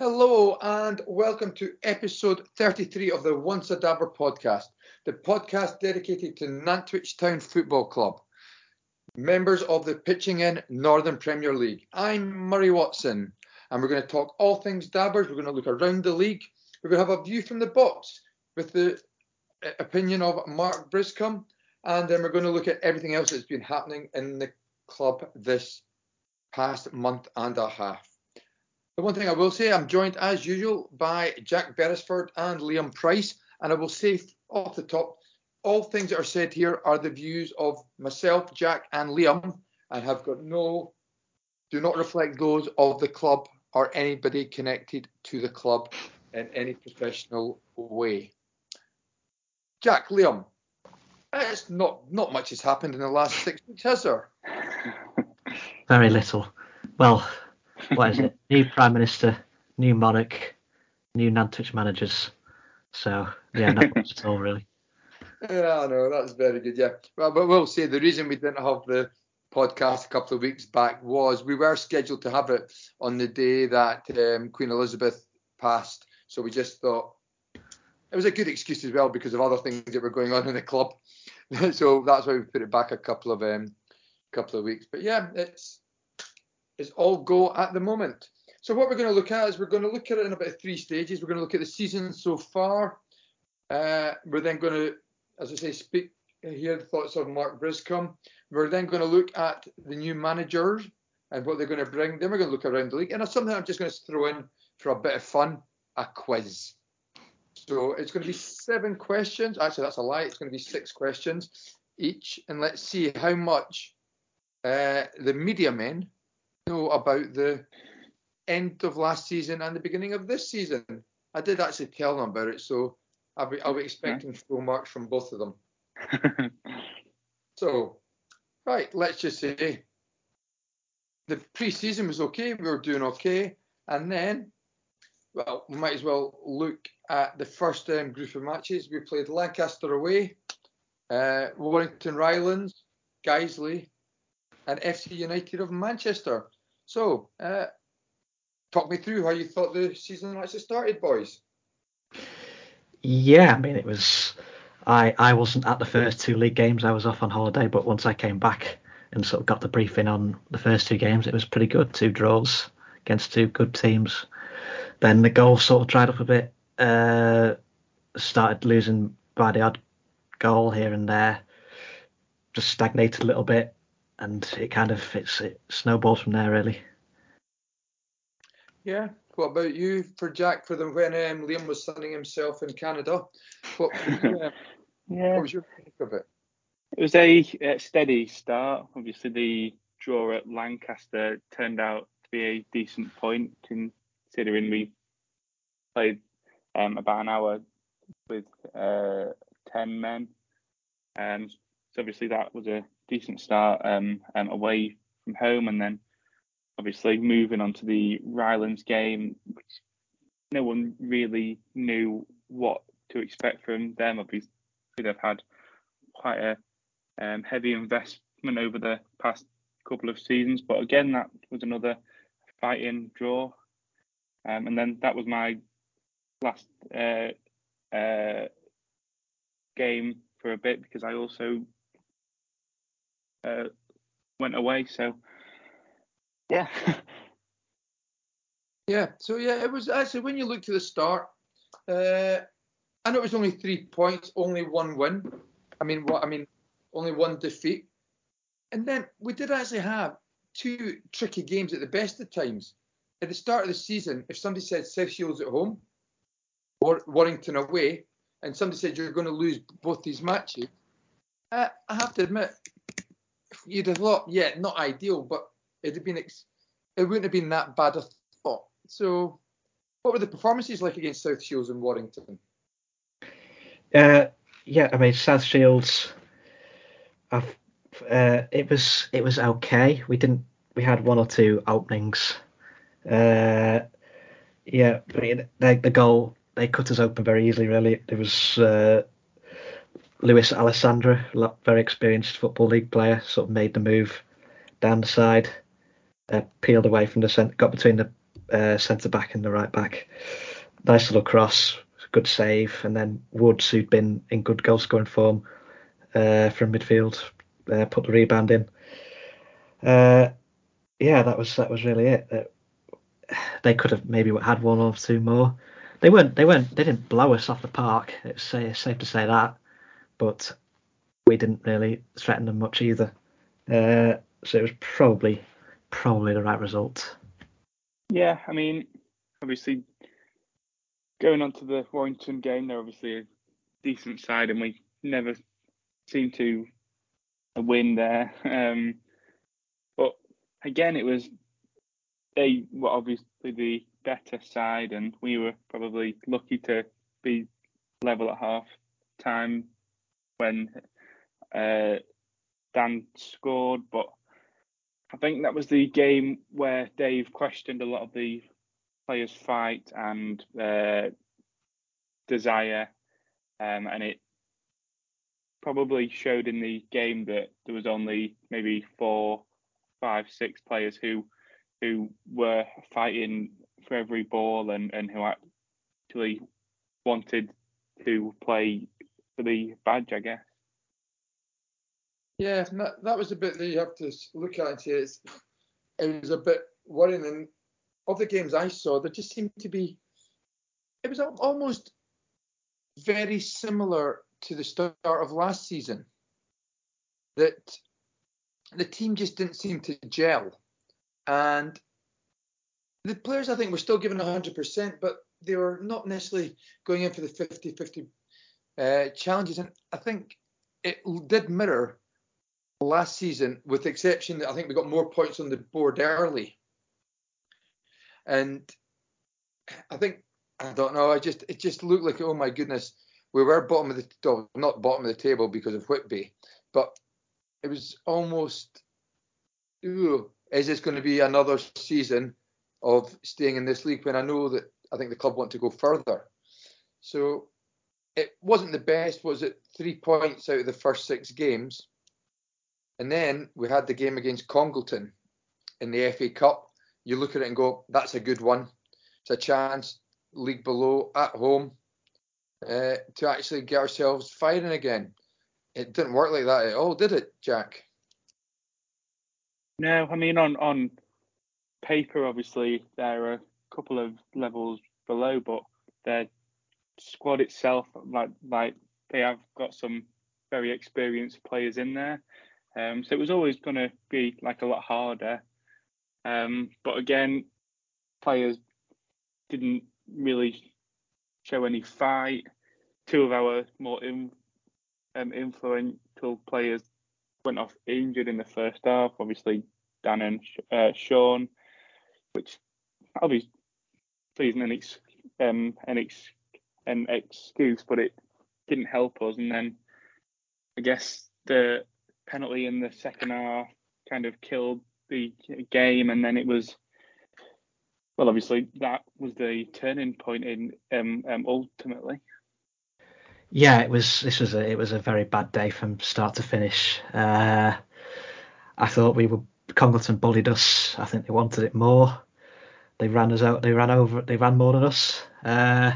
Hello and welcome to episode 33 of the Once a Dabber podcast, the podcast dedicated to Nantwich Town Football Club, members of the Pitching In Northern Premier League. I'm Murray Watson and we're going to talk all things Dabbers. We're going to look around the league. We're going to have a view from the box with the uh, opinion of Mark Briscombe and then we're going to look at everything else that's been happening in the club this past month and a half. The one thing I will say, I'm joined as usual by Jack Beresford and Liam Price, and I will say off the top, all things that are said here are the views of myself, Jack, and Liam, and have got no, do not reflect those of the club or anybody connected to the club in any professional way. Jack, Liam, it's not not much has happened in the last six weeks, has there? Very little. Well, what is it? New Prime Minister, new monarch, new Nantwich managers. So yeah, not much at all really. Yeah, I no, that's very good. Yeah, well, but we'll say the reason we didn't have the podcast a couple of weeks back was we were scheduled to have it on the day that um, Queen Elizabeth passed. So we just thought it was a good excuse as well because of other things that were going on in the club. so that's why we put it back a couple of um, couple of weeks. But yeah, it's is all go at the moment. So what we're going to look at is we're going to look at it in about three stages. We're going to look at the season so far. Uh, we're then going to, as I say, speak hear the thoughts of Mark Briscombe. We're then going to look at the new managers and what they're going to bring. Then we're going to look around the league. And something I'm just going to throw in for a bit of fun, a quiz. So it's going to be seven questions. Actually, that's a lie. It's going to be six questions each. And let's see how much uh, the media men know about the end of last season and the beginning of this season. I did actually tell them about it, so I'll be, I'll be expecting full marks from both of them. so, right, let's just say the pre-season was okay. We were doing okay, and then, well, we might as well look at the first um, group of matches. We played Lancaster away, uh, Warrington Rylands, Guiseley, and FC United of Manchester. So, uh, talk me through how you thought the season actually started, boys. Yeah, I mean it was. I I wasn't at the first two league games. I was off on holiday, but once I came back and sort of got the briefing on the first two games, it was pretty good. Two draws against two good teams. Then the goal sort of dried up a bit. Uh, started losing by the odd goal here and there. Just stagnated a little bit and it kind of it's, it snowballs from there really. Yeah. What about you for Jack for the when um, Liam was sunning himself in Canada? What, yeah. yeah. what was your think of it? It was a, a, steady start. Obviously, the draw at Lancaster turned out to be a decent point, considering we played um, about an hour with uh, ten men. Um, so obviously that was a decent start um, um, away from home, and then obviously moving on to the Rylands game, which no one really knew what to expect from them. Obviously, they've had quite a um, heavy investment over the past couple of seasons, but again, that was another fighting draw. Um, and then that was my last uh, uh, game for a bit because I also uh, went away. So yeah. yeah. So yeah, it was actually when you look to the start. Uh, it was only three points, only one win. I mean, what? I mean, only one defeat. And then we did actually have two tricky games at the best of times. At the start of the season, if somebody said South Shields at home, War- Warrington away, and somebody said you're going to lose both these matches, uh, I have to admit, you'd have thought, yeah, not ideal, but it'd have been ex- it wouldn't have been that bad a thought. So, what were the performances like against South Shields and Warrington? Uh, yeah, I mean South Shields. Uh, it was it was okay. We didn't we had one or two openings. Uh, yeah, I mean, they, the goal they cut us open very easily. Really, it was uh, Luis Alessandra, very experienced football league player, sort of made the move down the side, uh, peeled away from the centre, got between the uh, centre back and the right back. Nice little cross, good save, and then Woods, who'd been in good goal scoring form uh, from midfield, uh, put the rebound in. Uh, yeah, that was that was really it. Uh, they could have maybe had one or two more. They weren't they weren't they didn't blow us off the park. It's safe to say that, but we didn't really threaten them much either. So it was probably probably the right result. Yeah, I mean, obviously going on to the Warrington game, they're obviously a decent side, and we never seem to win there. Um, but again, it was they were obviously the better side, and we were probably lucky to be level at half time when uh, Dan scored. But I think that was the game where Dave questioned a lot of the players' fight and uh, desire, um, and it probably showed in the game that there was only maybe four, five, six players who who were fighting for every ball and, and who actually wanted to play for the badge, I guess. Yeah, that, that was a bit that you have to look at and say it's, it was a bit worrying. And of the games I saw, there just seemed to be, it was almost very similar to the start of last season. That the team just didn't seem to gel. And the players, I think, were still given 100%, but they were not necessarily going in for the 50 50 uh, challenges. And I think it did mirror last season, with the exception that I think we got more points on the board early. And I think, I don't know, I just it just looked like, oh my goodness, we were bottom of the not bottom of the table because of Whitby, but it was almost, ooh, is this going to be another season of staying in this league when I know that I think the club want to go further. So it wasn't the best, was it? Three points out of the first six games. And then we had the game against Congleton in the FA Cup. You look at it and go, that's a good one. It's a chance, league below, at home, uh, to actually get ourselves firing again. It didn't work like that at all, did it, Jack? No, I mean on on paper, obviously there are a couple of levels below, but their squad itself, like like they have got some very experienced players in there. Um, so it was always going to be like a lot harder. Um, but again, players didn't really show any fight. Two of our more in, um, influential players went off injured in the first half. Obviously, Dan and uh, Sean which obviously isn't an, ex, um, an, ex, an excuse, but it didn't help us. And then I guess the penalty in the second half kind of killed the game, and then it was. Well, obviously, that was the turning point in um, um, ultimately. Yeah, it was. This was a it was a very bad day from start to finish. Uh, I thought we were Congleton bullied us. I think they wanted it more. They ran us out. They ran over. They ran more than us. Uh,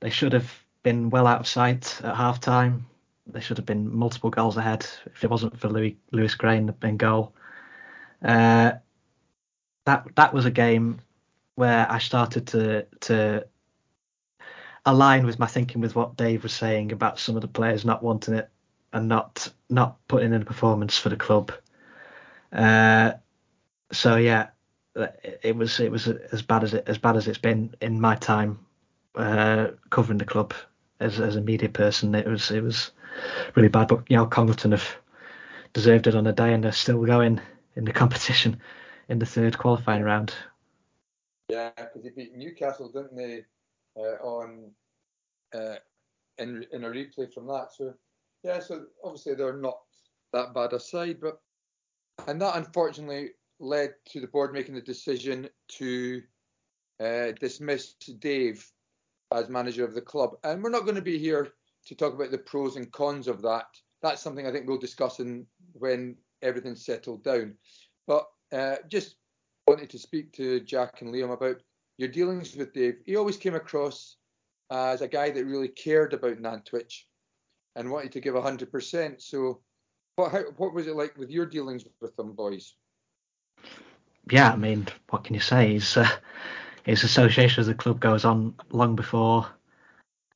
they should have been well out of sight at half time. They should have been multiple goals ahead if it wasn't for Louis Lewis Grain in goal. Uh, that that was a game where I started to to align with my thinking with what Dave was saying about some of the players not wanting it and not not putting in a performance for the club. Uh, so yeah, it was it was as bad as it as bad as it's been in my time uh, covering the club as as a media person. It was it was really bad, but you know Congleton have deserved it on a day, and they're still going in the competition in the third qualifying round. Yeah, because they beat Newcastle, didn't they, uh, on uh, in in a replay from that. So yeah, so obviously they're not that bad a side, but and that unfortunately led to the board making the decision to uh, dismiss Dave as manager of the club. And we're not going to be here to talk about the pros and cons of that. That's something I think we'll discuss in, when everything's settled down. But uh, just wanted to speak to Jack and Liam about your dealings with Dave, he always came across as a guy that really cared about Nantwich and wanted to give 100%. So, what, how, what was it like with your dealings with them, boys? Yeah, I mean, what can you say? His, uh, his association with the club goes on long before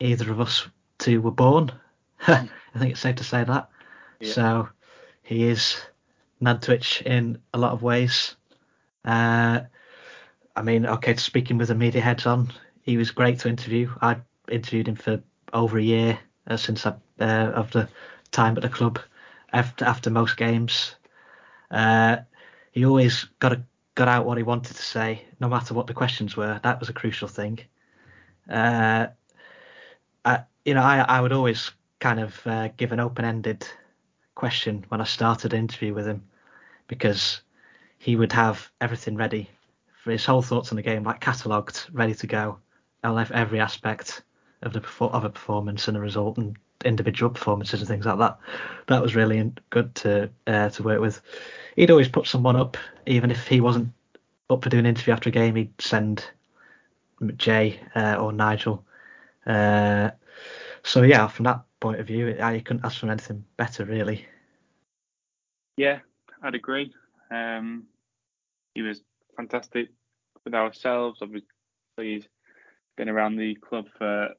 either of us two were born. I think it's safe to say that. Yeah. So, he is Nantwich in a lot of ways. Uh, I mean, okay, speaking with the media heads on, he was great to interview. I interviewed him for over a year uh, since I, uh, of the time at the club. After after most games, uh, he always got a, got out what he wanted to say, no matter what the questions were. That was a crucial thing. Uh, you know, I I would always kind of uh, give an open ended question when I started an interview with him because he would have everything ready for his whole thoughts on the game, like catalogued, ready to go, on every aspect of the of a performance and a result and individual performances and things like that. That was really good to uh, to work with. He'd always put someone up, even if he wasn't up for doing an interview after a game. He'd send Jay uh, or Nigel. Uh, so yeah, from that point of view, I couldn't ask for anything better, really. Yeah, I'd agree. Um, he was fantastic with ourselves. Obviously, he's been around the club for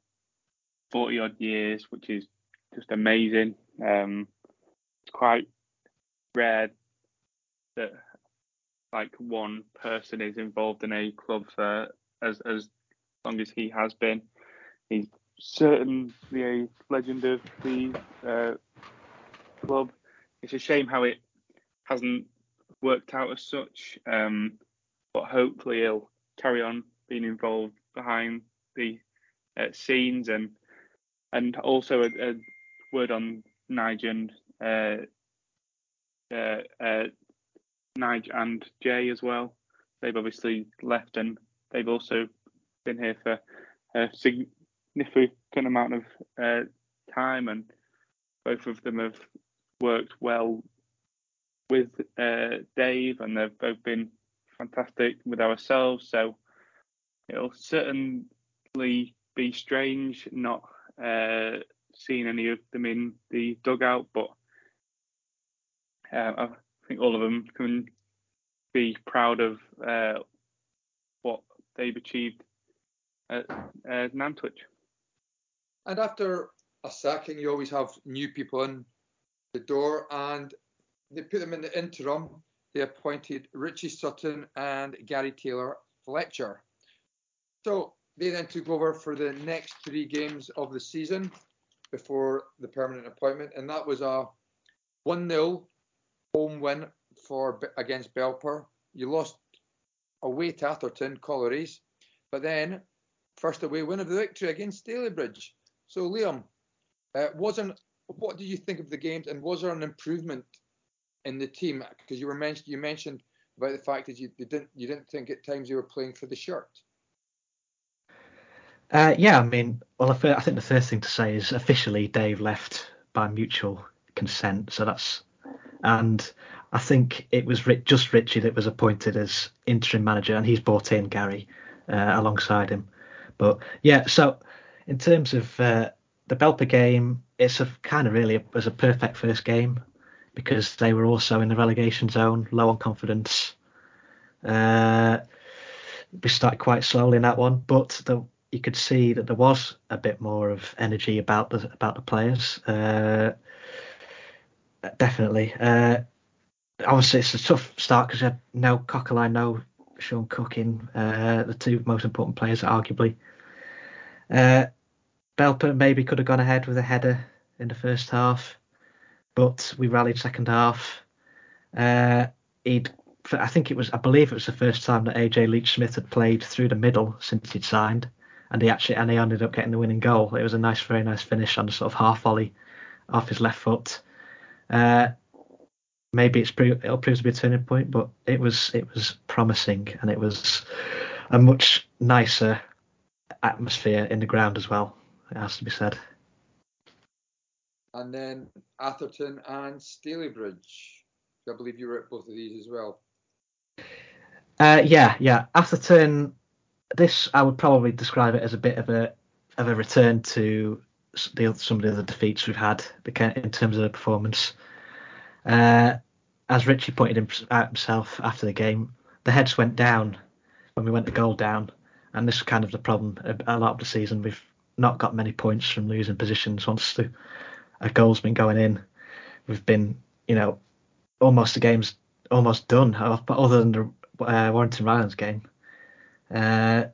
40 odd years, which is just amazing. Um, it's quite rare that like one person is involved in a club for as as long as he has been. He's certainly a legend of the uh, club. It's a shame how it hasn't worked out as such. Um, but hopefully he'll carry on being involved behind the uh, scenes and and also a, a word on Nigel and uh, uh, uh, and Jay as well. They've obviously left and they've also been here for a significant amount of uh, time, and both of them have worked well with uh, Dave, and they've both been fantastic with ourselves. So it'll certainly be strange not uh, seeing any of them in the dugout, but uh, I think all of them can be proud of uh, what they've achieved at Nantwich. And after a sacking, you always have new people in the door, and they put them in the interim. They appointed Richie Sutton and Gary Taylor Fletcher. So they then took over for the next three games of the season before the permanent appointment, and that was a 1 0 home win for against Belper. You lost away to Atherton Collieries, but then first away win of the victory against Stalybridge. So Liam, uh, wasn't what did you think of the games, and was there an improvement in the team? Because you were mentioned you mentioned about the fact that you, you didn't you didn't think at times you were playing for the shirt. Uh, yeah, I mean, well, I think the first thing to say is officially Dave left by mutual consent, so that's and I think it was just Richie that was appointed as interim manager, and he's brought in Gary uh, alongside him. But yeah, so in terms of uh, the Belper game, it's a kind of really a, was a perfect first game because they were also in the relegation zone, low on confidence. Uh, we started quite slowly in that one, but the, you could see that there was a bit more of energy about the about the players. Uh, definitely. Uh, obviously, it's a tough start because you had no Cockerline, no Sean Cooking, uh, the two most important players, arguably. Uh, Belper maybe could have gone ahead with a header in the first half, but we rallied second half. Uh, he'd, I think it was, I believe it was the first time that AJ Leitch Smith had played through the middle since he'd signed, and he actually and he ended up getting the winning goal. It was a nice, very nice finish on the sort of half volley off his left foot. Uh, maybe it's pre- it'll prove to be a turning point, but it was it was promising, and it was a much nicer atmosphere in the ground as well. It has to be said. And then Atherton and Stalybridge. I believe you were at both of these as well. Uh, yeah, yeah. Atherton this I would probably describe it as a bit of a of a return to the, some of the other defeats we've had in terms of the performance. Uh, as Richie pointed out himself after the game, the heads went down when we went the goal down, and this is kind of the problem. A, lot of the season we've not got many points from losing positions once the a goal's been going in. We've been, you know, almost the game's almost done, other than the uh, Warrington Rylands game. Uh,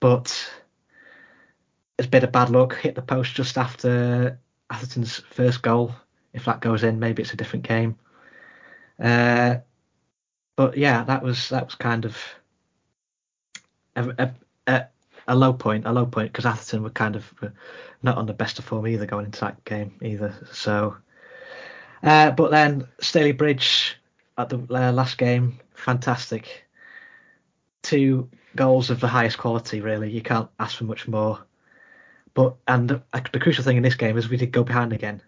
but it's a bit of bad luck. Hit the post just after Atherton's first goal. If that goes in, maybe it's a different game. Uh, but yeah, that was that was kind of a, a, a low point, a low point because Atherton were kind of not on the best of form either going into that game either. So, uh, but then Stalybridge at the uh, last game, fantastic. Two goals of the highest quality, really. You can't ask for much more. But and the, the crucial thing in this game is we did go behind again.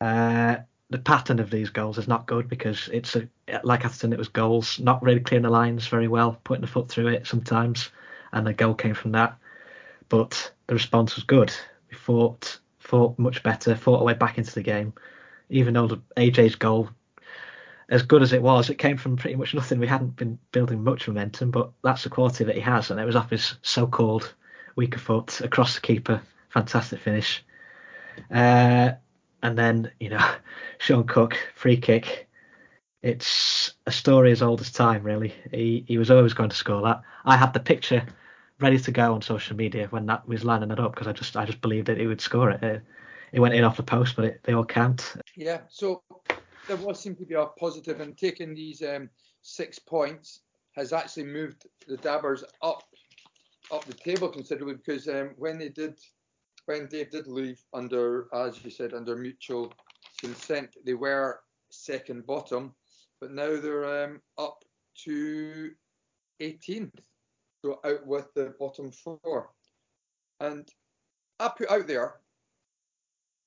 Uh, the pattern of these goals is not good because it's a, like Atherton, it was goals, not really clearing the lines very well, putting the foot through it sometimes, and the goal came from that. But the response was good. We fought, fought much better, fought our way back into the game. Even though AJ's goal, as good as it was, it came from pretty much nothing. We hadn't been building much momentum, but that's the quality that he has, and it was off his so-called weaker foot across the keeper. Fantastic finish. Uh, and then you know Sean Cook free kick. It's a story as old as time, really. He he was always going to score that. I had the picture ready to go on social media when that was lining it up because I just I just believed that he would score it. It, it went in off the post, but it, they all count. Yeah, so there was seem to be a positive, and taking these um, six points has actually moved the Dabbers up up the table considerably because um, when they did when Dave did leave under, as you said, under mutual consent, they were second bottom, but now they're um, up to 18th, out with the bottom four. And I put out there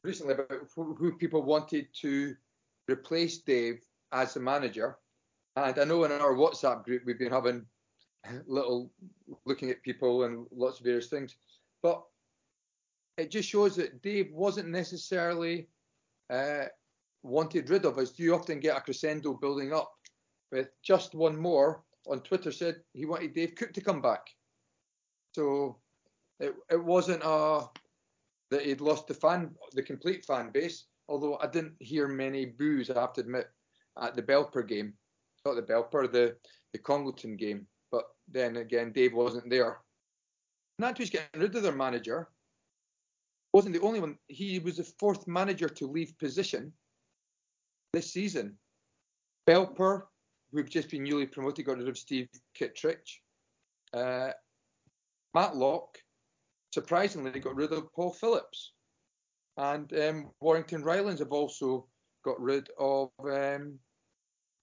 recently about who people wanted to replace Dave as the manager. And I know in our WhatsApp group we've been having little looking at people and lots of various things. But it just shows that Dave wasn't necessarily uh, wanted rid of us. You often get a crescendo building up with just one more. On Twitter said he wanted Dave Cook to come back. So it, it wasn't a that he'd lost the fan the complete fan base. Although I didn't hear many boos, I have to admit, at the Belper game. Not the Belper, the the Congleton game. But then again, Dave wasn't there. Nantwich getting rid of their manager wasn't the only one. He was the fourth manager to leave position this season. Belper, who've just been newly promoted, got rid of Steve Kittredge. Uh, Matlock, surprisingly, got rid of Paul Phillips. And um, Warrington Rylands have also got rid of um,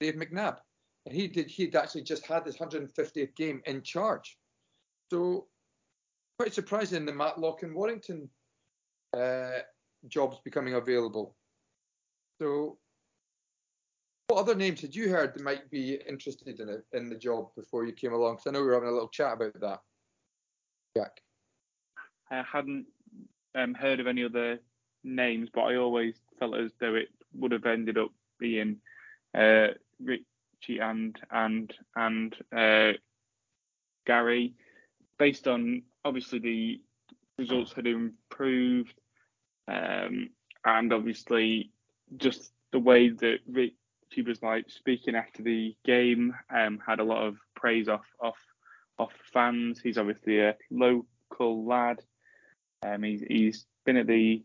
Dave McNabb. And he did. He'd actually just had his 150th game in charge. So quite surprising the Matlock and Warrington uh, jobs becoming available. So, what other names had you heard that might be interested in it in the job before you came along? Because I know we were having a little chat about that. Jack. I hadn't um, heard of any other names, but I always felt as though it would have ended up being uh, Richie and and and uh, Gary, based on obviously the results had improved, um, and obviously just the way that Richie was like speaking after the game um, had a lot of praise off off off fans. He's obviously a local lad. Um, he's he's been at the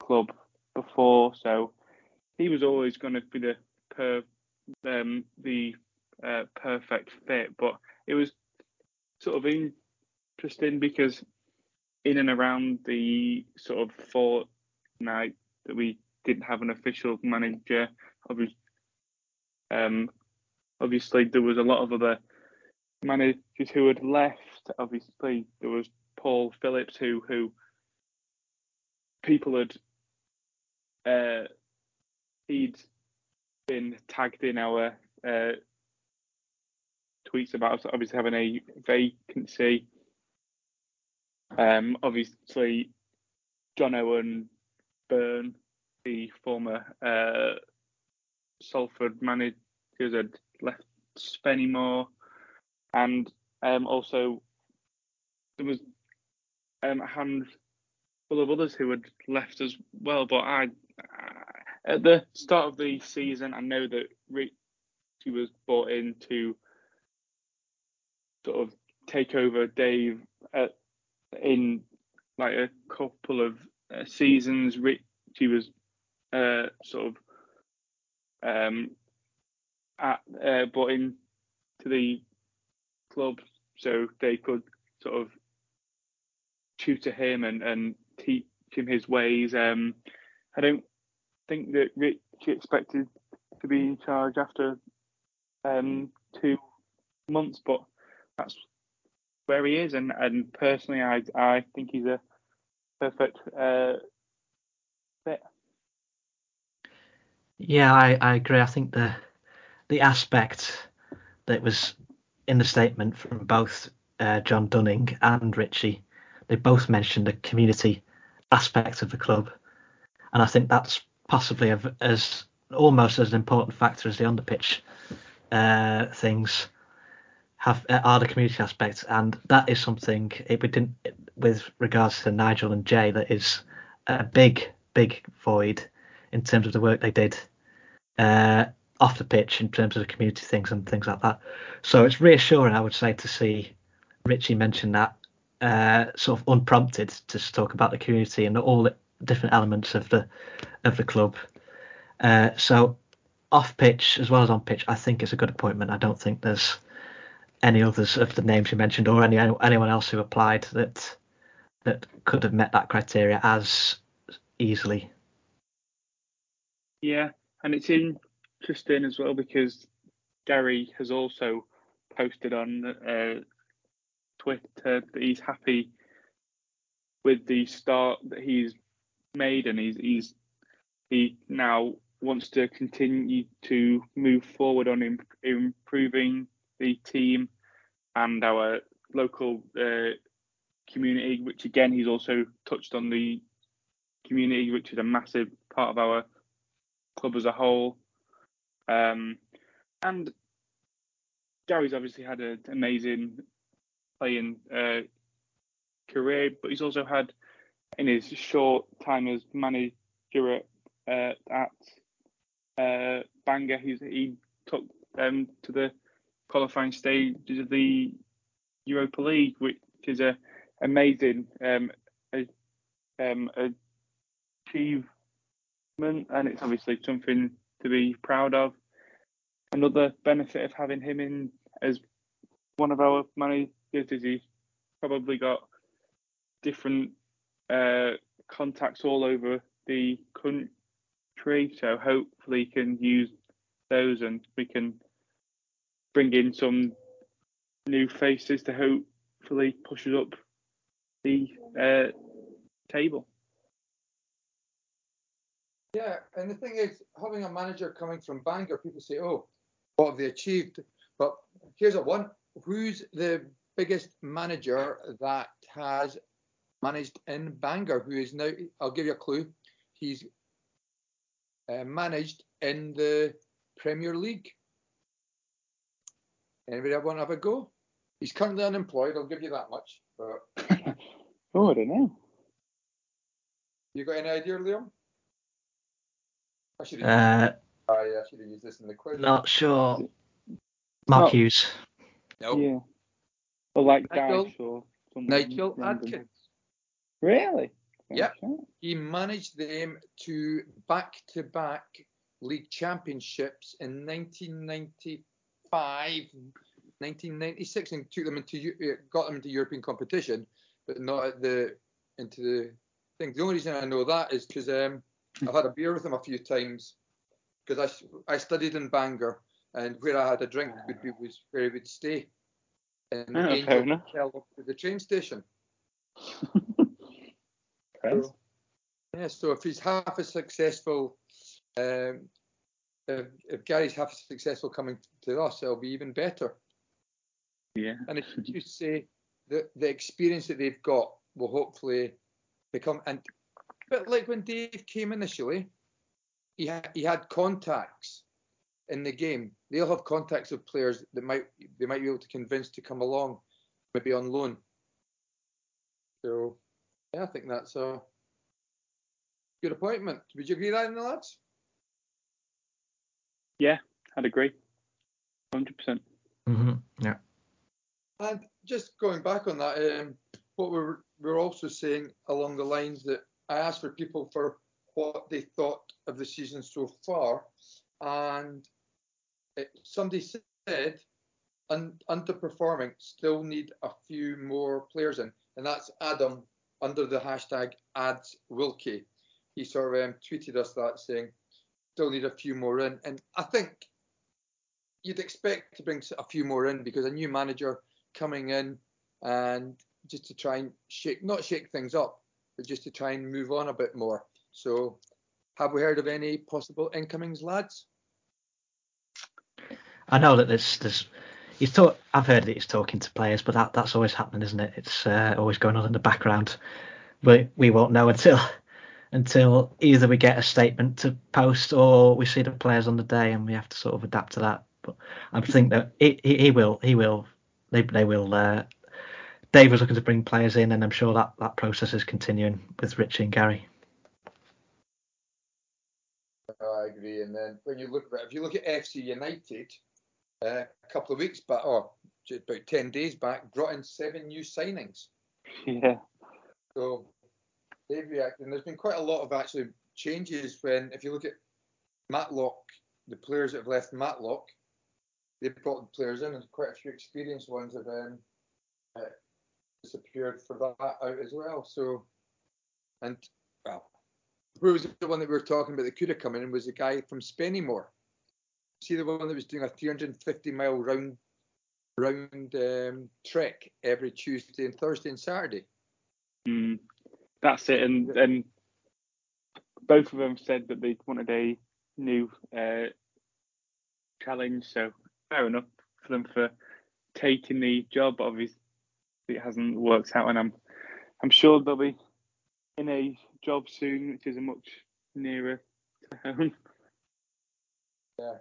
club before, so he was always going to be the per um, the uh, perfect fit. But it was sort of interesting because in and around the sort of fortnight that we didn't have an official manager, obviously, um, obviously there was a lot of other managers who had left. Obviously, there was Paul Phillips who who people had uh, he'd been tagged in our uh, tweets about obviously having a vacancy. Um, obviously, John Owen Byrne, the former uh, Salford managers, had left Spennymoor, and um, also there was um, a handful of others who had left as well. But I, at the start of the season, I know that Richie was brought in to sort of take over Dave at, in like a couple of uh, seasons. Richie was uh, sort of um, at, uh, in to the club so they could sort of tutor him and, and teach him his ways. Um, I don't think that Richie expected to be in charge after um, two months, but that's where he is. And, and personally, I I think he's a perfect uh, fit. Yeah, I, I agree. I think the the aspect that was in the statement from both uh, John Dunning and Richie, they both mentioned the community aspect of the club, and I think that's possibly a, as almost as an important factor as the on the pitch uh, things have uh, are the community aspect, and that is something it, we didn't with regards to Nigel and Jay that is a big big void in terms of the work they did uh, off the pitch in terms of the community things and things like that. So it's reassuring, I would say, to see Richie mention that uh, sort of unprompted to talk about the community and all the different elements of the of the club. Uh, so off pitch as well as on pitch, I think it's a good appointment. I don't think there's any others of the names you mentioned or any anyone else who applied that that could have met that criteria as easily. Yeah, and it's interesting as well because Gary has also posted on uh, Twitter that he's happy with the start that he's made, and he's he's he now wants to continue to move forward on imp- improving the team and our local uh, community, which again he's also touched on the community, which is a massive part of our club as a whole. Um, and Gary's obviously had an amazing playing uh, career, but he's also had in his short time as manager at, uh, at uh, Bangor, he took them to the qualifying stages of the Europa League, which is a amazing um, a, um, achievement, and it's obviously something to be proud of. Another benefit of having him in as one of our managers is he's probably got different uh, contacts all over the country, so hopefully he can use those and we can bring in some new faces to hopefully push us up the uh, table. Yeah, and the thing is, having a manager coming from Bangor, people say, "Oh, what have they achieved?" But here's a one: Who's the biggest manager that has managed in Bangor? Who is now? I'll give you a clue. He's uh, managed in the Premier League. Anybody want to have a go? He's currently unemployed. I'll give you that much. But oh, I don't know. You got any idea, Liam? I should have, uh, yeah, I should have used this in the quiz. Not sure. Mark oh. Hughes. No. Yeah. Well, like Nigel, Dash or Nigel Adkins. Really? Yep. He managed them to back-to-back league championships in 1995, 1996, and took them into uh, got them into European competition, but not at the into the thing. The only reason I know that is because um, I've had a beer with him a few times because I, I studied in Bangor and where I had a drink would be was where he would stay. In oh, Angel Hotel to the train station. so, yeah, so if he's half as successful, um, if, if Gary's half as successful coming to us, it'll be even better. Yeah. And if you say the the experience that they've got will hopefully become and but like when Dave came initially, he had he had contacts in the game. They'll have contacts of players that might they might be able to convince to come along, maybe on loan. So yeah, I think that's a good appointment. Would you agree with that, in the lads? Yeah, I'd agree. Hundred percent. hmm Yeah. And just going back on that, um, what we're, we were also saying along the lines that I asked for people for what they thought of the season so far, and somebody said un, underperforming, still need a few more players in, and that's Adam under the hashtag ads Wilkie. He sort of um, tweeted us that saying still need a few more in, and I think you'd expect to bring a few more in because a new manager coming in and just to try and shake, not shake things up, but just to try and move on a bit more. So, have we heard of any possible incomings, lads? I know that there's there's he's talk. I've heard that he's talking to players, but that that's always happening, isn't it? It's uh, always going on in the background. But we won't know until until either we get a statement to post or we see the players on the day, and we have to sort of adapt to that. But I think that he, he, he will he will they they will. Uh, Dave was looking to bring players in, and I'm sure that that process is continuing with Richie and Gary. I agree. And then when you look at if you look at FC United, uh, a couple of weeks back, or about ten days back, brought in seven new signings. Yeah. So they've reacted. And there's been quite a lot of actually changes when, if you look at Matlock, the players that have left Matlock, they've brought the players in, and quite a few experienced ones have um, uh, disappeared for that out as well. So, and well, who was the one that we were talking about that could have come in was the guy from Spennymoor. See the one that was doing a 350 mile round round um, trek every Tuesday and Thursday and Saturday. Mm, that's it. And and both of them said that they wanted a new uh, challenge. So fair enough for them for taking the job. Obviously, it hasn't worked out, and I'm I'm sure they'll be in a job soon, which is a much nearer to home. Yeah,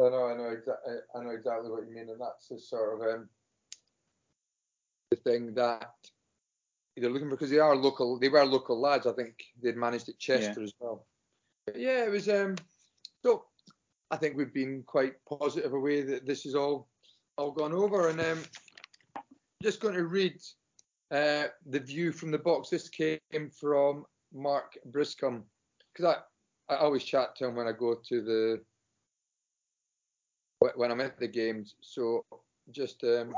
I know, I know exactly, I know exactly what you mean, and that's the sort of um, the thing that they're looking for because they are local. They were local lads. I think they'd managed at Chester yeah. as well. But yeah, it was. Um, so I think we've been quite positive away that this is all all gone over, and um, just going to read uh, the view from the box. This came from Mark Briscombe because I, I always chat to him when I go to the when I'm at the games. So just um,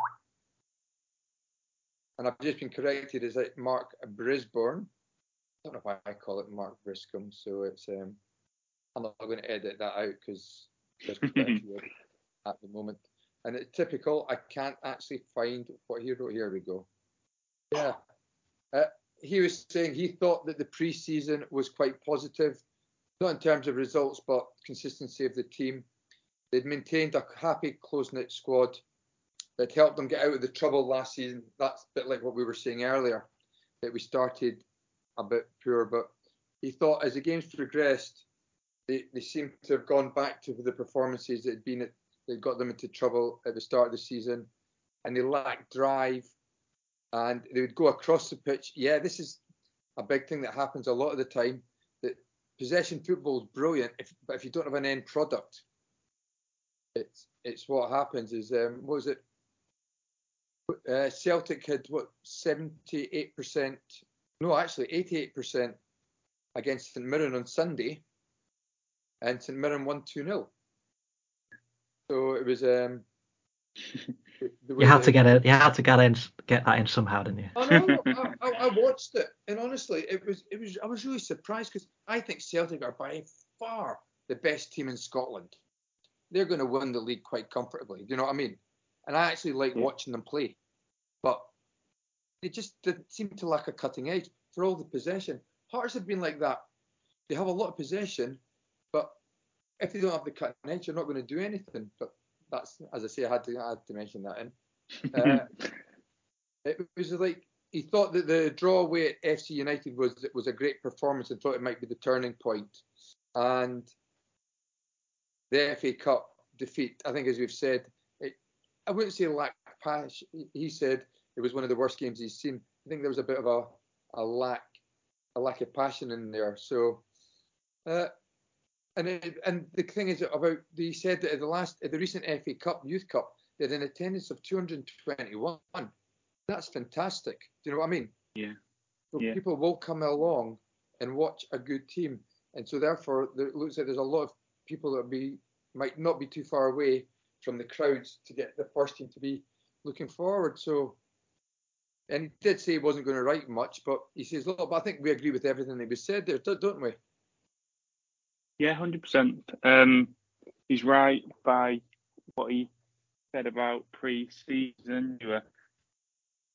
and I've just been corrected. Is it Mark Brisborn? I don't know why I call it Mark Briscombe. So it's um, I'm not going to edit that out because there's quite a few at the moment. And it's typical. I can't actually find what he wrote. Here we go. Yeah. Uh, he was saying he thought that the pre-season was quite positive, not in terms of results, but consistency of the team. They'd maintained a happy, close-knit squad that helped them get out of the trouble last season. That's a bit like what we were saying earlier, that we started a bit poor, but he thought as the games progressed, they, they seemed to have gone back to the performances that had been at, that got them into trouble at the start of the season, and they lacked drive, and they would go across the pitch. Yeah, this is a big thing that happens a lot of the time. That possession football is brilliant, if, but if you don't have an end product, it's it's what happens. Is um, what was it? Uh, Celtic had what 78%, no, actually 88% against St Mirren on Sunday, and St Mirren won 2 0. So it was. Um, you had to get it. You had to get in, get that in somehow, didn't you? I know. I, I, watched it, and honestly, it was. It was. I was really surprised because I think Celtic are by far the best team in Scotland. They're going to win the league quite comfortably. Do you know what I mean? And I actually like yeah. watching them play, but they just didn't seem to lack a cutting edge for all the possession. Hearts have been like that. They have a lot of possession, but if they don't have the cutting edge, you're not going to do anything. But that's, as I say, I had to, I had to mention that in. Uh, it was like he thought that the draw away at FC United was was a great performance and thought it might be the turning point. And the FA Cup defeat, I think, as we've said, it, I wouldn't say lack passion. He said it was one of the worst games he's seen. I think there was a bit of a, a lack a lack of passion in there. So, uh, and it, and the thing is about he said that at the last at the recent FA Cup Youth Cup they had an attendance of 221. That's fantastic. Do you know what I mean? Yeah. So Yeah. people will come along and watch a good team, and so therefore there, it looks like there's a lot of people that be might not be too far away from the crowds to get the first team to be looking forward. So, and he did say he wasn't going to write much, but he says, look, but I think we agree with everything that was said there, don't we? Yeah, hundred percent. Um, he's right by what he said about pre-season. You were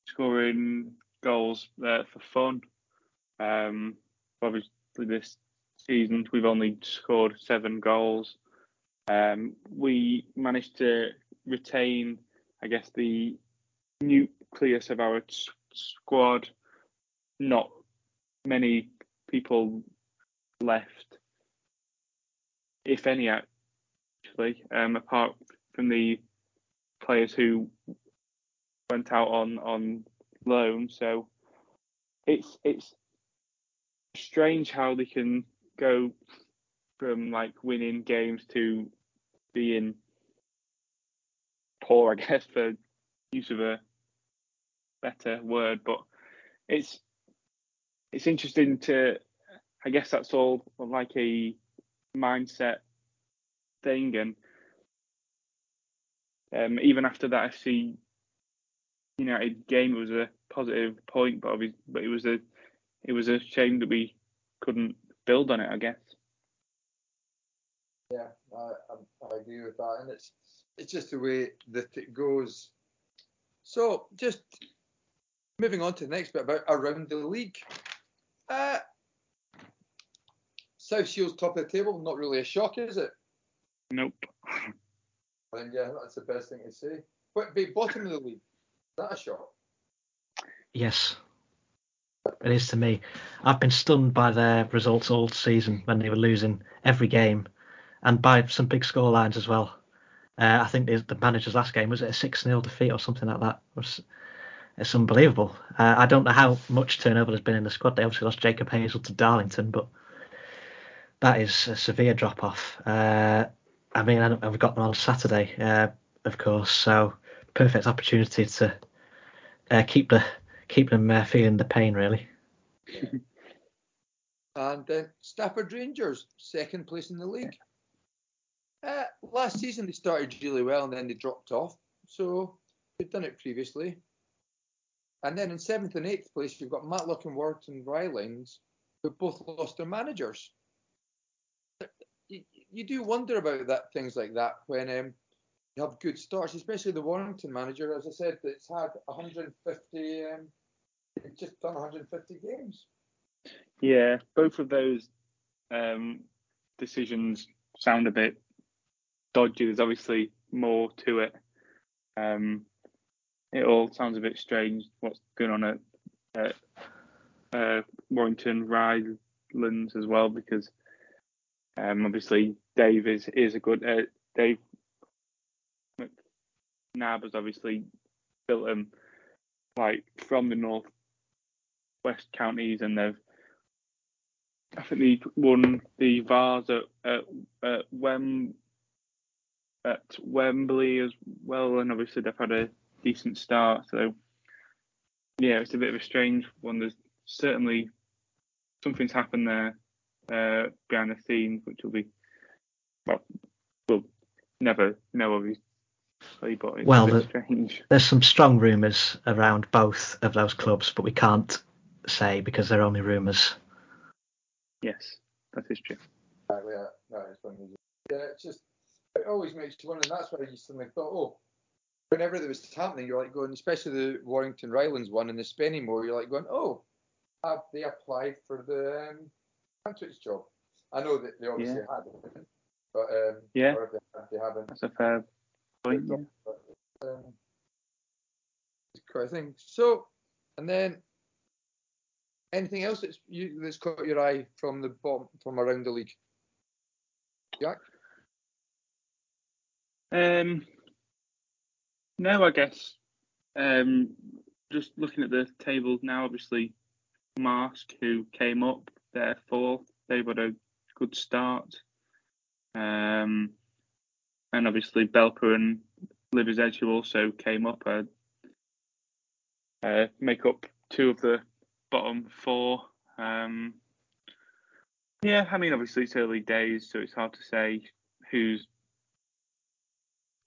scoring goals uh, for fun. Um, obviously, this season we've only scored seven goals. Um, we managed to retain, I guess, the nucleus of our s- squad. Not many people left if any, actually, um, apart from the players who went out on on loan. So it's it's strange how they can go from like winning games to being poor, I guess, for use of a better word. But it's it's interesting to, I guess that's all like a mindset thing, and um, even after that FC United game, it was a positive point, but obviously, but it was a it was a shame that we couldn't build on it, I guess. Yeah, I, I, agree with that, and it's it's just the way that it goes. So, just moving on to the next bit about around the league. Uh, South Shields top of the table, not really a shock, is it? Nope. I think yeah, that's the best thing to say. But be bottom of the league, is that a shock? Yes, it is to me. I've been stunned by their results all season when they were losing every game, and by some big score lines as well. Uh, I think the, the manager's last game was it a six 0 defeat or something like that. It was, it's unbelievable. Uh, I don't know how much turnover there's been in the squad. They obviously lost Jacob Hazel to Darlington, but that is a severe drop off. Uh, I mean, I've got them on Saturday, uh, of course, so perfect opportunity to uh, keep the keep them uh, feeling the pain really. And then Stafford Rangers, second place in the league. Uh, last season they started really well and then they dropped off. So they've done it previously. And then in seventh and eighth place you've got Matlock and Warrington Rylands, who both lost their managers. You, do wonder about that things like that when um, you have good starts, especially the Warrington manager. As I said, that's had 150, um, just done 150 games. Yeah, both of those um, decisions sound a bit dodgy. There's obviously more to it. Um, it all sounds a bit strange. What's going on at, at uh, Warrington Rylands as well, because um, obviously Dave is is a good uh, Dave McNabb has obviously built them like from the north west counties, and they've I think they won the Vase at at, at, Wem, at Wembley as well, and obviously they've had a decent start. So yeah, it's a bit of a strange one. There's certainly something's happened there uh, behind the scenes, which will be well, we'll never know obviously, but it's Well, a the- strange. There's some strong rumours around both of those clubs, but we can't say because they're only rumours. Yes, that is true. Exactly. Yeah, that is one. Yeah, it's just it always makes you wonder, and that's why I used to think, thought, oh, whenever there was happening, you're like going, especially the Warrington Rylands one and the Spennymoor, you're like going, oh, have they applied for the um, Nantwich's job? I know that they obviously had it, but um, Yeah. if they, if they haven't. That's a fair point. Yeah. But, um, quite a thing. So, and then anything else that's you that's caught your eye from the bottom from around the league? Jack. Um, no, I guess. Um, just looking at the table now, obviously, Marske, who came up, they're fourth. They've got a good start. Um, and obviously, Belper and Liversedge, who also came up, uh, uh, make up two of the bottom four. Um, yeah, I mean, obviously, it's early days, so it's hard to say who's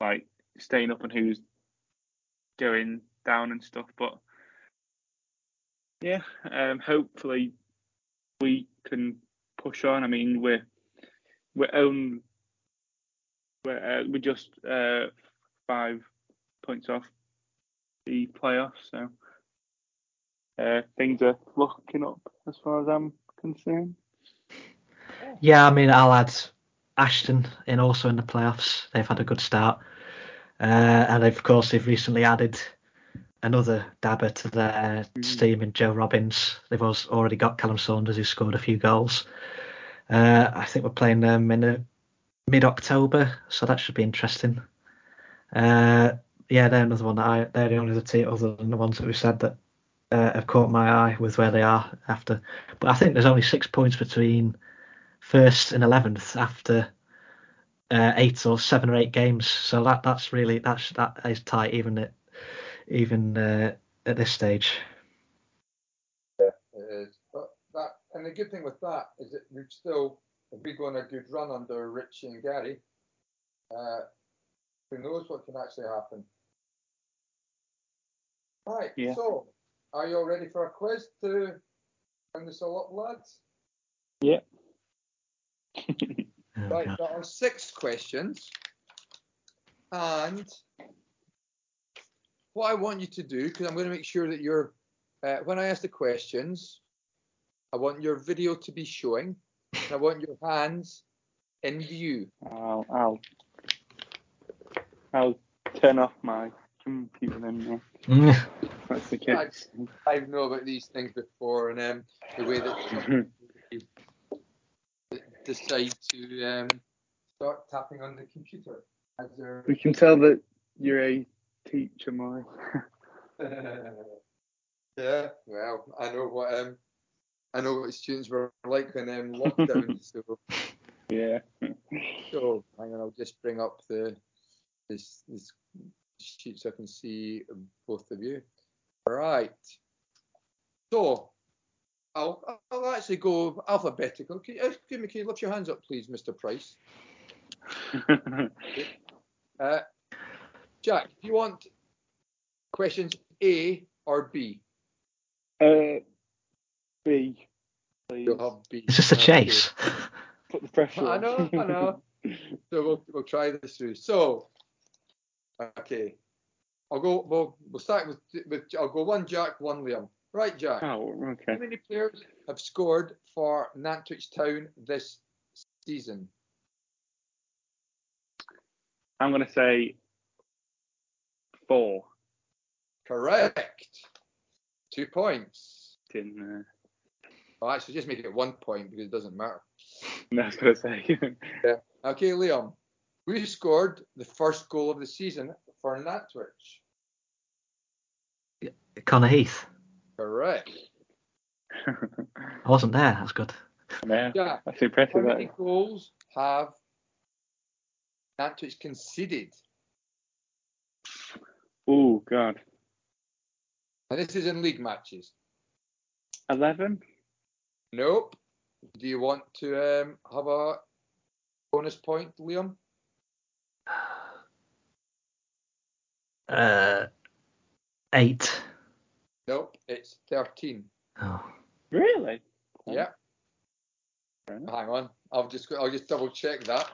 like staying up and who's going down and stuff. But yeah, um, hopefully we can push on. I mean, we're we're own we're uh, we're just uh, five points off the playoffs, so uh, things are looking up as far as I'm concerned. Yeah, I mean, I'll add Ashton in also in the playoffs. They've had a good start. Uh, and of course, they've recently added another dabber to their Mm. team in Joe Robbins. They've also already got Callum Saunders, who scored a few goals. Uh, I think we're playing them in uh, mid October, so that should be interesting. Uh, yeah, they're another one that I, they're the only other team other than the ones that we've said that uh, have caught my eye with where they are after. But I think there's only six points between first and eleventh after uh, eight or seven or eight games. So that that's really that's that is tight even at even uh, at this stage. It is. But that and the good thing with that is that we've still if we go on a good run under Richie and Gary, uh, who knows what can actually happen. Right, Yeah. so are you all ready for a quiz to bring this all up, lads? Yeah. Oh, Right, God. there are six questions. And what I want you to do, because I'm going to make sure that you're, uh, when I ask the questions, I want your video to be showing. I want your hands in view. I'll I'll I'll turn off my computer then. Yeah. Mm. That's the case. I know about these things before, and um, the way that some decide to um, start tapping on the computer as we can tell that you're a teacher, Mike. yeah, well, I know what um, I know what students were like when um, lockdown. so, Yeah. so hang on, I'll just bring up the this this sheet so I can see both of you. Right. So, I'll I'll actually go alphabetical. Can, you- excuse me, can you lift your hands up, please, Mr. Price? Uh, Jack, do you want questions A or B? uh, B, please. You'll have B. It's just a chase. Put the pressure I on. know, I know. So we'll, we'll try this through. So, okay, I'll go. We'll, we'll start with, with. I'll go one Jack, one Liam. Right, Jack. oh, How many players have scored for Nantwich Town this season? I'm gonna say four. Correct. Two points. In, Well, actually, just make it one point because it doesn't matter. That's what I was gonna say. Okay, Liam. Who scored the first goal of the season for Nantwich? Connor Heath. Correct. I wasn't there. That's good. yeah, Jack. that's How impressive. many That. goals have Nantwich conceded? Oh God, And this is in league matches. eleven. Nope. Do you want to um, have a bonus point, Liam? Uh, eight. Nope. It's 13. Oh. Really? Yeah. Hang on. I'll just I'll just double check that.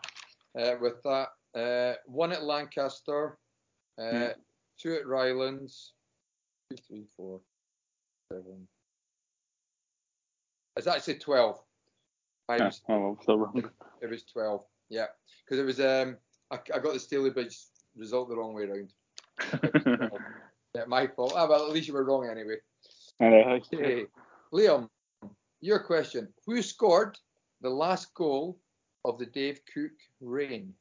Uh, with that, uh, one at Lancaster, uh, Yeah. two at Rylands, two, three, four, seven. It's actually 12. I Oh, was- oh, I'm still wrong. It was 12. Yeah, because it was um I, I got the Stalybridge result the wrong way around. Yeah, my fault. Ah, well, at least you were wrong anyway. Know. Okay. Liam, your question. Who scored the last goal of the Dave Cook reign?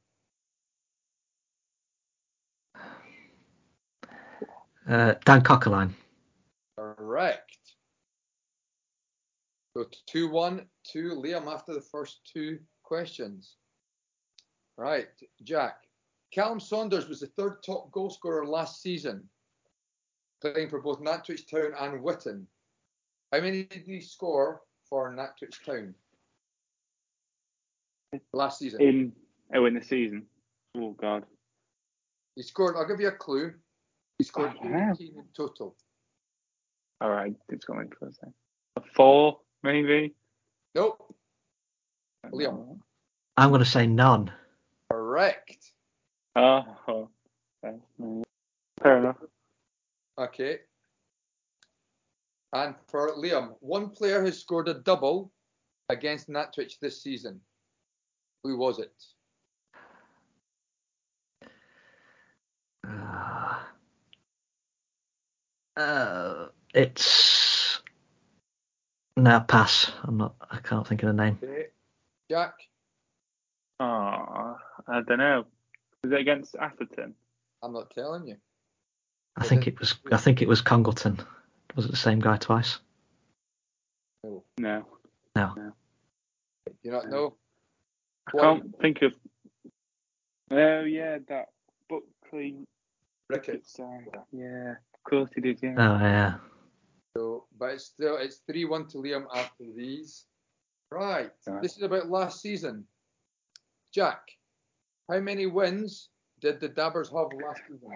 Uh, Dan Cockerline. Correct. So 2 1 to Liam after the first two questions. Right, Jack. Callum Saunders was the third top goal scorer last season, playing for both Nantwich Town and Witton. How many did he score for Nantwich Town last season? In oh, in the season. Oh God. He scored, I'll give you a clue. He scored Oh, wow. 18 in total. All right, it's going second. A four, maybe. Nope, Liam. I'm going to say none. correct. Oh, okay. Fair enough. Okay. And for Liam, one player has scored a double against Nantwich this season. Who was it? Uh, uh, it's no pass. I'm not. I can't think of the name. Jack? Oh, I don't know. Was it against Atherton? I'm not telling you. I think it was. I think it was Congleton. Was it the same guy twice? No. No. No. Do you not know? I What? can't think of. Oh yeah, that Buckley Ricketts. side. Yeah, of course he did. Yeah. Oh yeah. So, but it's still it's three one to Liam after these. Right. Right. This is about last season. Jack, how many wins did the Dabbers have last season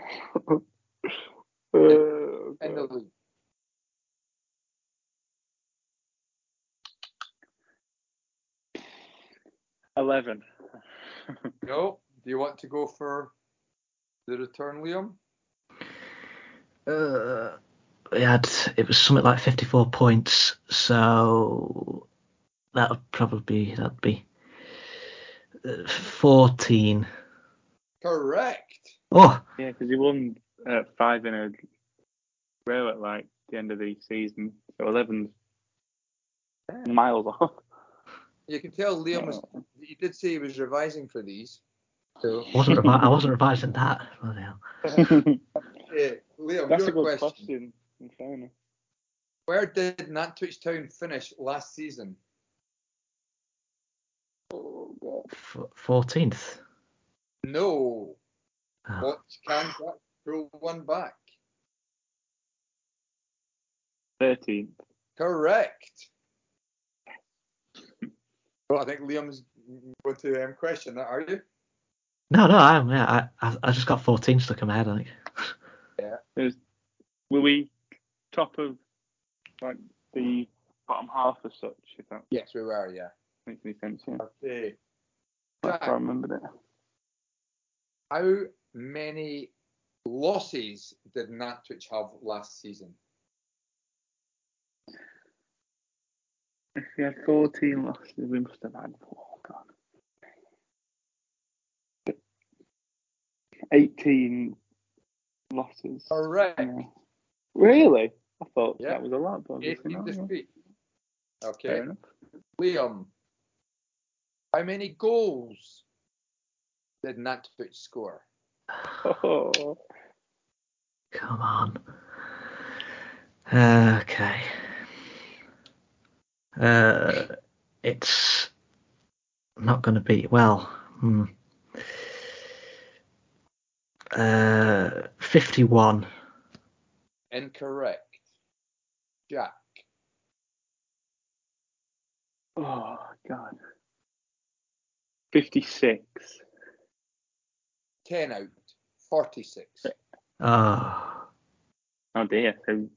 Oh, in the God. league? Eleven. No. Do you want to go for the return, Liam? Uh, we had. It was something like 54 points. So that would probably be. That'd be uh, 14. Correct. Oh, Yeah, because he won uh, five in a row at like the end of the season. So 11's miles off. You can tell Liam was. He did say he was revising for these. So, I wasn't. Revi- I wasn't revising that. Bloody hell. yeah, Liam, That's your a good question. question. In fairness. Where did Nantwich Town finish last season? Oh, F- 14th. No. Oh. What can Jack pull one back? 13th. Correct. Well, I think Liam's going to um, question that, are you? No, no. I'm. yeah, I, I, I just got 14 stuck in my head. I think. There's, were we top of like the bottom half as such? If that Yes, we were, yeah. makes any sense. Yeah. Okay. That's how I remembered it. how many losses did Nantwich have last season? If we had 14 losses, we must have had oh god. 18 losses. Correct. Yeah. Really? I thought Yeah. that was a lot, but obviously 18 not. yeah. Okay. Liam, how many goals did Nantwich score? Oh, Come on. Uh, okay. Uh, it's not going to be well. Hmm. Uh, 51. Incorrect. Jack, oh God. 56. 10 out, 46. Oh. Oh dear. So,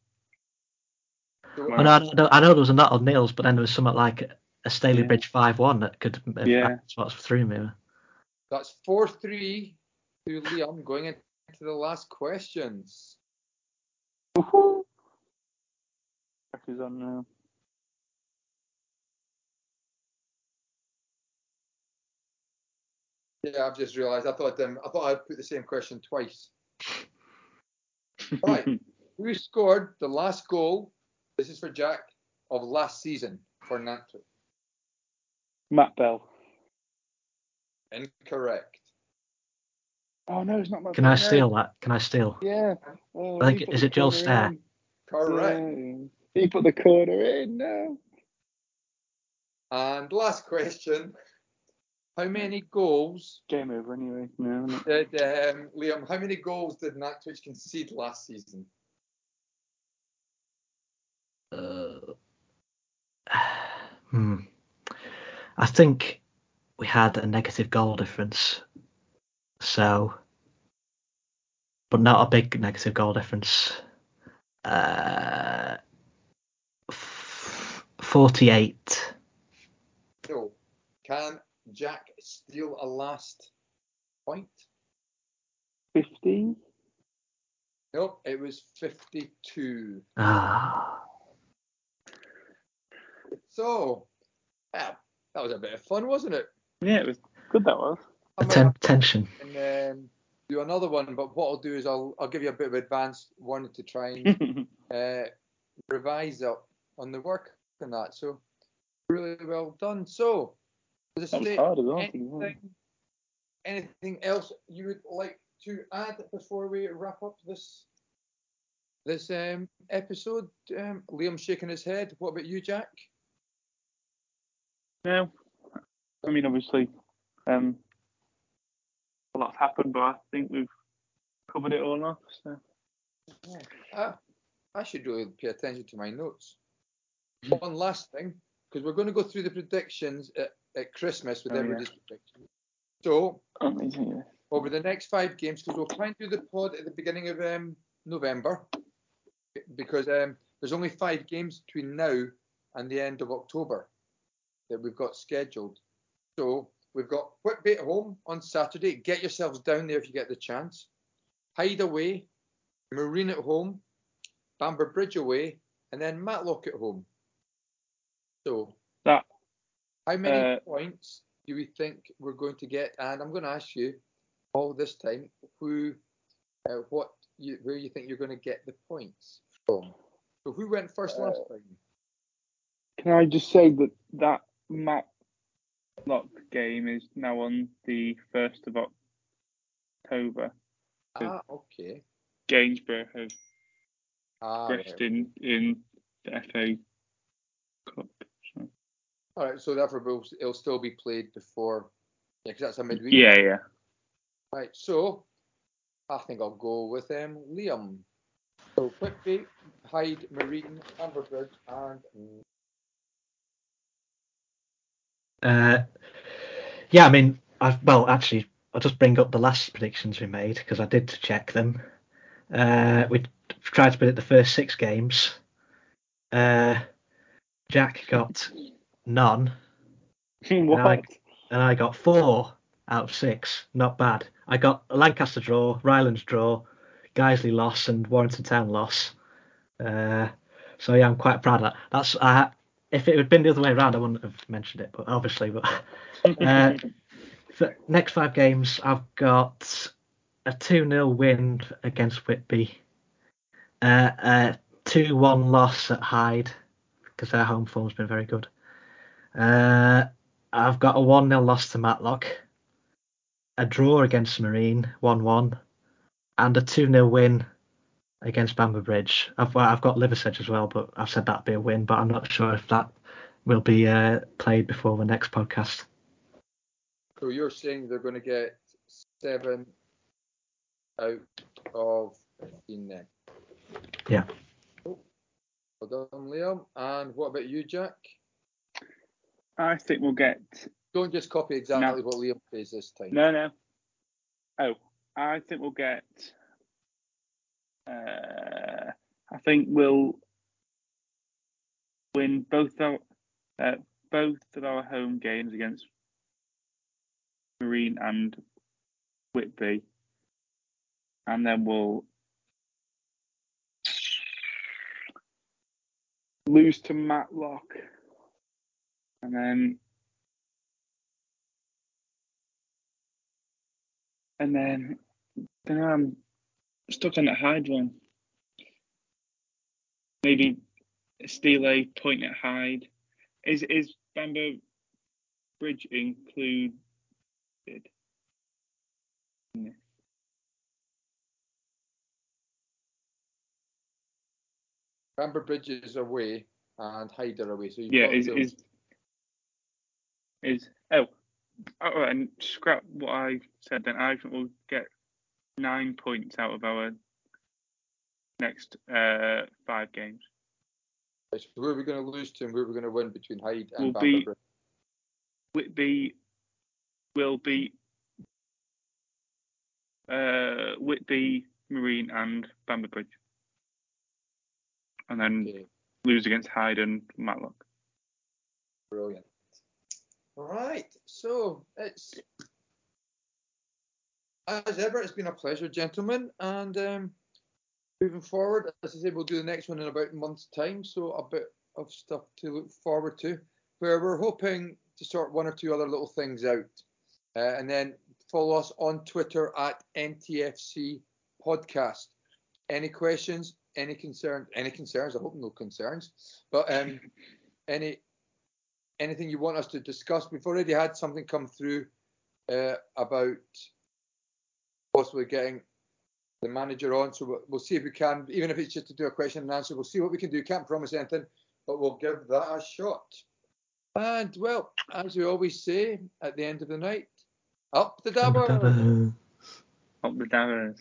So, I know, I know, I know there was a lot of nils, but then there was something like a Staley Yeah. Bridge 5 1 that could have Yeah. that's what threw me. That's 4 3 to Liam going into the last questions. woohoo. Pressure's on now. Yeah, I've just realised. I thought um, I thought I'd put the same question twice. Right. Who scored the last goal? This is for Jack of last season for Nantwich. Matt Bell. Incorrect. Oh no, it's not Matt Can Bell. I steal that? Can I steal? Yeah. Oh, I think- is it Joel corner Stair? Correct. Yeah. He put the corner in. No. And last question. How many goals Game over anyway. No. no. did um, Liam? How many goals did Nantwich concede last season? Uh, hmm. I think we had a negative goal difference. So, but not a big negative goal difference. Uh, f- 48. No. Can Jack steal a last point? Fifteen. Nope. It was 52. Ah, So, yeah, that was a bit of fun, wasn't it? Yeah, it was good. That was. I might atten- have to tension. and, um, do another one, but what I'll do is I'll I'll give you a bit of advance one to try and uh, revise up on the work and that. So really well done. So as I that was say, hard as well. to be honest. anything, anything else you would like to add before we wrap up this this um, episode? Um, Liam shaking his head. What about you, Jack? No. I mean, obviously, um, a lot's happened, but I think we've covered it all off. So. I, I should really pay attention to my notes. One last thing, because we're going to go through the predictions at, at Christmas with Oh, yeah. everybody's predictions. So Amazing. over the next five games, because we'll try and do the pod at the beginning of um, November, because um, there's only five games between now and the end of October that we've got scheduled. So we've got Whitby at home on Saturday. Get yourselves down there if you get the chance. Hyde away, Marine at home, Bamber Bridge away, and then Matlock at home. So That how many Uh, points do we think we're going to get? And I'm going to ask you all this time who, uh, what, you, where you think you're going to get the points from. So who went first last Uh, time? Can I just say that that Matlock game is now on the 1st of October. Ah, okay. Gainsborough have Ah, in, in the FA. All right. So therefore, it'll, it'll still be played before. Yeah, because that's a midweek. Yeah, yeah. Right. So I think I'll go with um, Liam. So Whitby, Hyde, Marine, Amberbridge, and Uh, yeah, I mean, I've, well, actually, I'll just bring up the last predictions we made because I did check them. Uh, we tried to predict the first six games. Uh, Jack got none, what? and I got four out of six. Not bad. I got Lancaster draw, Rylands draw, Guiseley loss, and Warrington Town loss. Uh, so yeah, I'm quite proud of that. That's I, if it had been the other way around, I wouldn't have mentioned it, but obviously, but uh, for next five games, I've got a 2 0 win against Whitby, uh, a 2 1 loss at Hyde, because their home form's been very good. Uh, I've got a 1 0 loss to Matlock, a draw against Marine, 1 1, and a 2 0 win against Bamber Bridge. I've, well, I've got Liversedge as well, but I've said that'd be a win, but I'm not sure if that will be uh, played before the next podcast. so you're saying they're going to get seven out of 15 then. Yeah. Well done, Liam. And what about you, Jack? I think we'll get. Don't just copy exactly what Liam says this time. No, no. Oh, I think we'll get. Uh, I think we'll win both our uh, both of our home games against Marine and Whitby, and then we'll lose to Matlock, and then and then then I'm stuck on that Hyde one. maybe steal a point at Hyde. Is is Bamber Bridge included? Bamber Bridge is away and Hyde are away. So you've Yeah, got is is is oh, oh and scrap what I said. Then I think we'll get nine points out of our next uh, five games. So who are we going to lose to and who are we going to win between Hyde and we'll Bamber be- Bridge? Whitby will be uh, Whitby, Marine, and Bamber Bridge, and then Okay, lose against Hyde and Matlock. brilliant. Right, so it's as ever, it's been a pleasure, gentlemen, and um, moving forward, as I say, we'll do the next one in about a month's time, so a bit of stuff to look forward to. Where we're hoping to sort one or two other little things out, uh, and then follow us on Twitter at NTFC Podcast. Any questions? Any concerns? Any concerns? I hope no concerns. But um, any anything you want us to discuss? We've already had something come through uh, about possibly getting the manager on, so we'll, we'll see if we can, even if it's just to do a question and answer. We'll see what we can do. Can't promise anything, but we'll give that a shot. And well, as we always say at the end of the night, up the Dabba dabber. Up the Dabbers.